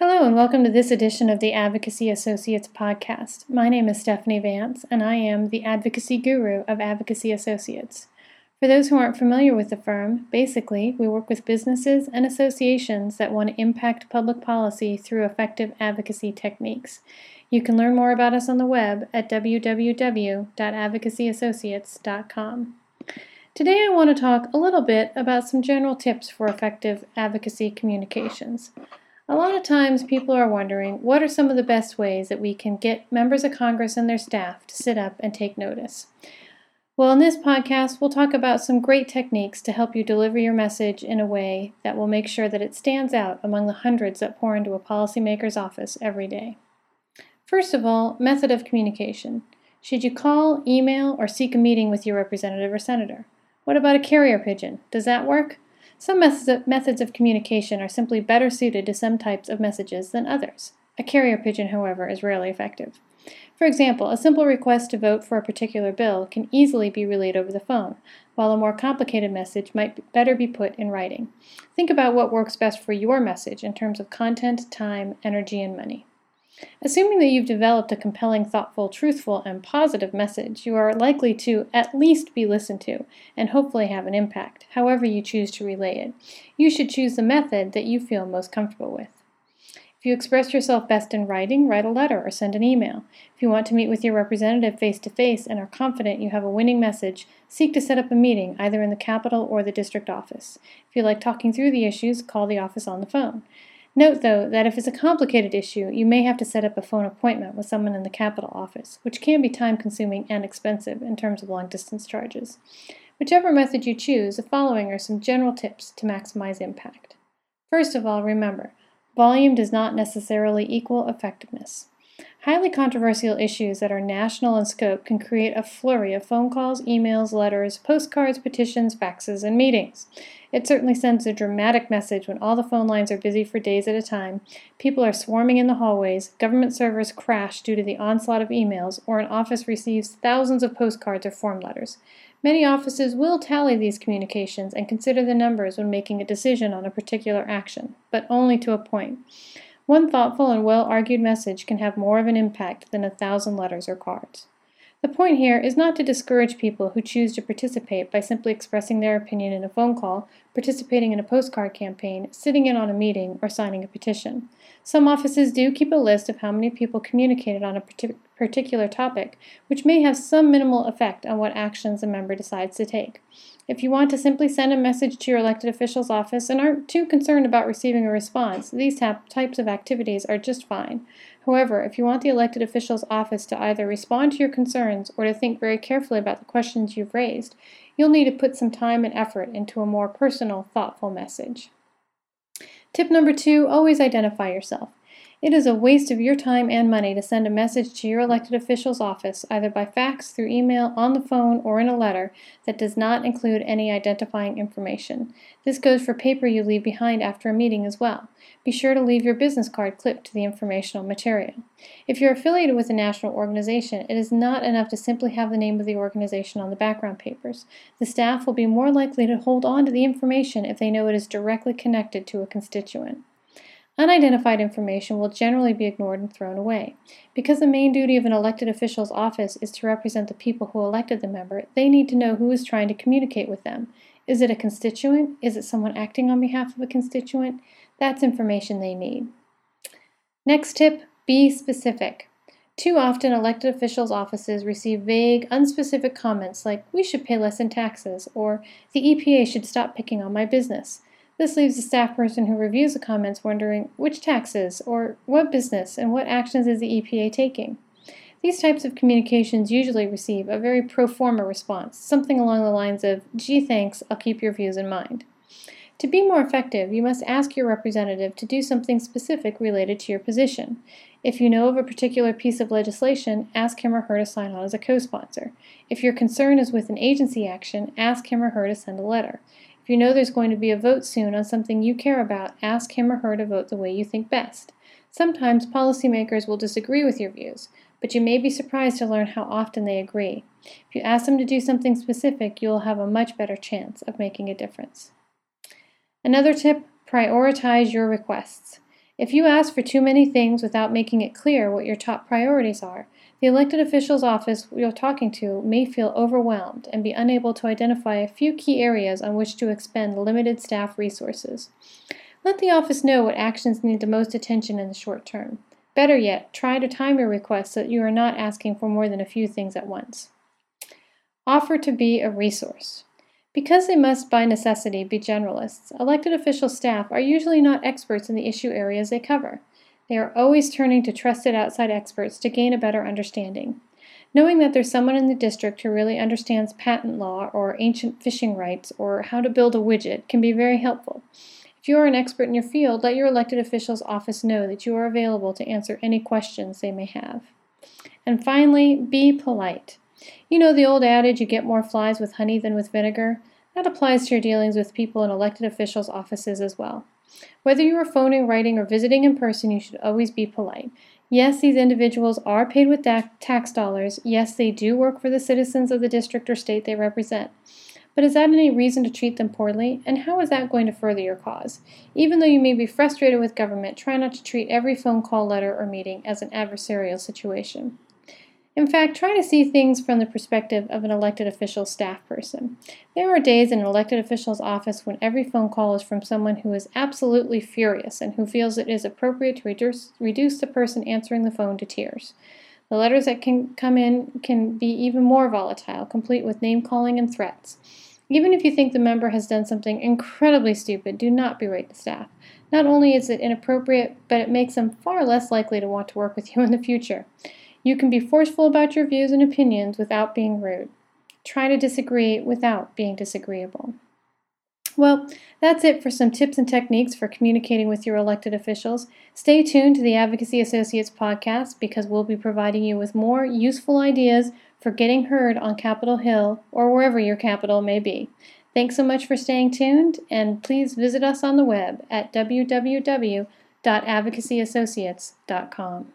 Hello, and welcome to this edition of the Advocacy Associates podcast. My name is Stephanie Vance, and I am the advocacy guru of Advocacy Associates. For those who aren't familiar with the firm, basically, we work with businesses and associations that want to impact public policy through effective advocacy techniques. You can learn more about us on the web at www.advocacyassociates.com. Today, I want to talk a little bit about some general tips for effective advocacy communications. A lot of times people are wondering what are some of the best ways that we can get members of Congress and their staff to sit up and take notice. Well, in this podcast, we'll talk about some great techniques to help you deliver your message in a way that will make sure that it stands out among the hundreds that pour into a policymaker's office every day. First of all, method of communication. Should you call, email, or seek a meeting with your representative or senator? What about a carrier pigeon? Does that work? Some methods of communication are simply better suited to some types of messages than others. A carrier pigeon, however, is rarely effective. For example, a simple request to vote for a particular bill can easily be relayed over the phone, while a more complicated message might better be put in writing. Think about what works best for your message in terms of content, time, energy, and money. Assuming that you've developed a compelling, thoughtful, truthful, and positive message, you are likely to at least be listened to and hopefully have an impact, however you choose to relay it. You should choose the method that you feel most comfortable with. If you express yourself best in writing, write a letter or send an email. If you want to meet with your representative face to face and are confident you have a winning message, seek to set up a meeting either in the Capitol or the district office. If you like talking through the issues, call the office on the phone. Note, though, that if it's a complicated issue, you may have to set up a phone appointment with someone in the Capitol office, which can be time consuming and expensive in terms of long distance charges. Whichever method you choose, the following are some general tips to maximize impact. First of all, remember volume does not necessarily equal effectiveness. Highly controversial issues that are national in scope can create a flurry of phone calls, emails, letters, postcards, petitions, faxes, and meetings. It certainly sends a dramatic message when all the phone lines are busy for days at a time, people are swarming in the hallways, government servers crash due to the onslaught of emails, or an office receives thousands of postcards or form letters. Many offices will tally these communications and consider the numbers when making a decision on a particular action, but only to a point. One thoughtful and well argued message can have more of an impact than a thousand letters or cards. The point here is not to discourage people who choose to participate by simply expressing their opinion in a phone call, participating in a postcard campaign, sitting in on a meeting, or signing a petition. Some offices do keep a list of how many people communicated on a particular topic, which may have some minimal effect on what actions a member decides to take. If you want to simply send a message to your elected official's office and aren't too concerned about receiving a response, these types of activities are just fine. However, if you want the elected official's office to either respond to your concerns or to think very carefully about the questions you've raised, you'll need to put some time and effort into a more personal, thoughtful message. Tip number two always identify yourself. It is a waste of your time and money to send a message to your elected official's office, either by fax, through email, on the phone, or in a letter, that does not include any identifying information. This goes for paper you leave behind after a meeting as well. Be sure to leave your business card clipped to the informational material. If you're affiliated with a national organization, it is not enough to simply have the name of the organization on the background papers. The staff will be more likely to hold on to the information if they know it is directly connected to a constituent. Unidentified information will generally be ignored and thrown away. Because the main duty of an elected official's office is to represent the people who elected the member, they need to know who is trying to communicate with them. Is it a constituent? Is it someone acting on behalf of a constituent? That's information they need. Next tip be specific. Too often, elected officials' offices receive vague, unspecific comments like, we should pay less in taxes, or the EPA should stop picking on my business. This leaves the staff person who reviews the comments wondering which taxes or what business and what actions is the EPA taking. These types of communications usually receive a very pro forma response, something along the lines of, gee, thanks, I'll keep your views in mind. To be more effective, you must ask your representative to do something specific related to your position. If you know of a particular piece of legislation, ask him or her to sign on as a co sponsor. If your concern is with an agency action, ask him or her to send a letter. If you know there's going to be a vote soon on something you care about, ask him or her to vote the way you think best. Sometimes policymakers will disagree with your views, but you may be surprised to learn how often they agree. If you ask them to do something specific, you will have a much better chance of making a difference. Another tip prioritize your requests. If you ask for too many things without making it clear what your top priorities are, the elected official's office you're talking to may feel overwhelmed and be unable to identify a few key areas on which to expend limited staff resources. Let the office know what actions need the most attention in the short term. Better yet, try to time your request so that you are not asking for more than a few things at once. Offer to be a resource. Because they must by necessity be generalists, elected official staff are usually not experts in the issue areas they cover. They are always turning to trusted outside experts to gain a better understanding. Knowing that there's someone in the district who really understands patent law or ancient fishing rights or how to build a widget can be very helpful. If you are an expert in your field, let your elected official's office know that you are available to answer any questions they may have. And finally, be polite. You know the old adage, you get more flies with honey than with vinegar? That applies to your dealings with people in elected officials' offices as well. Whether you are phoning, writing, or visiting in person, you should always be polite. Yes, these individuals are paid with tax dollars. Yes, they do work for the citizens of the district or state they represent. But is that any reason to treat them poorly? And how is that going to further your cause? Even though you may be frustrated with government, try not to treat every phone call, letter, or meeting as an adversarial situation. In fact, try to see things from the perspective of an elected official staff person. There are days in an elected official's office when every phone call is from someone who is absolutely furious and who feels it is appropriate to reduce, reduce the person answering the phone to tears. The letters that can come in can be even more volatile, complete with name calling and threats. Even if you think the member has done something incredibly stupid, do not berate the staff. Not only is it inappropriate, but it makes them far less likely to want to work with you in the future. You can be forceful about your views and opinions without being rude. Try to disagree without being disagreeable. Well, that's it for some tips and techniques for communicating with your elected officials. Stay tuned to the Advocacy Associates podcast because we'll be providing you with more useful ideas for getting heard on Capitol Hill or wherever your capital may be. Thanks so much for staying tuned, and please visit us on the web at www.advocacyassociates.com.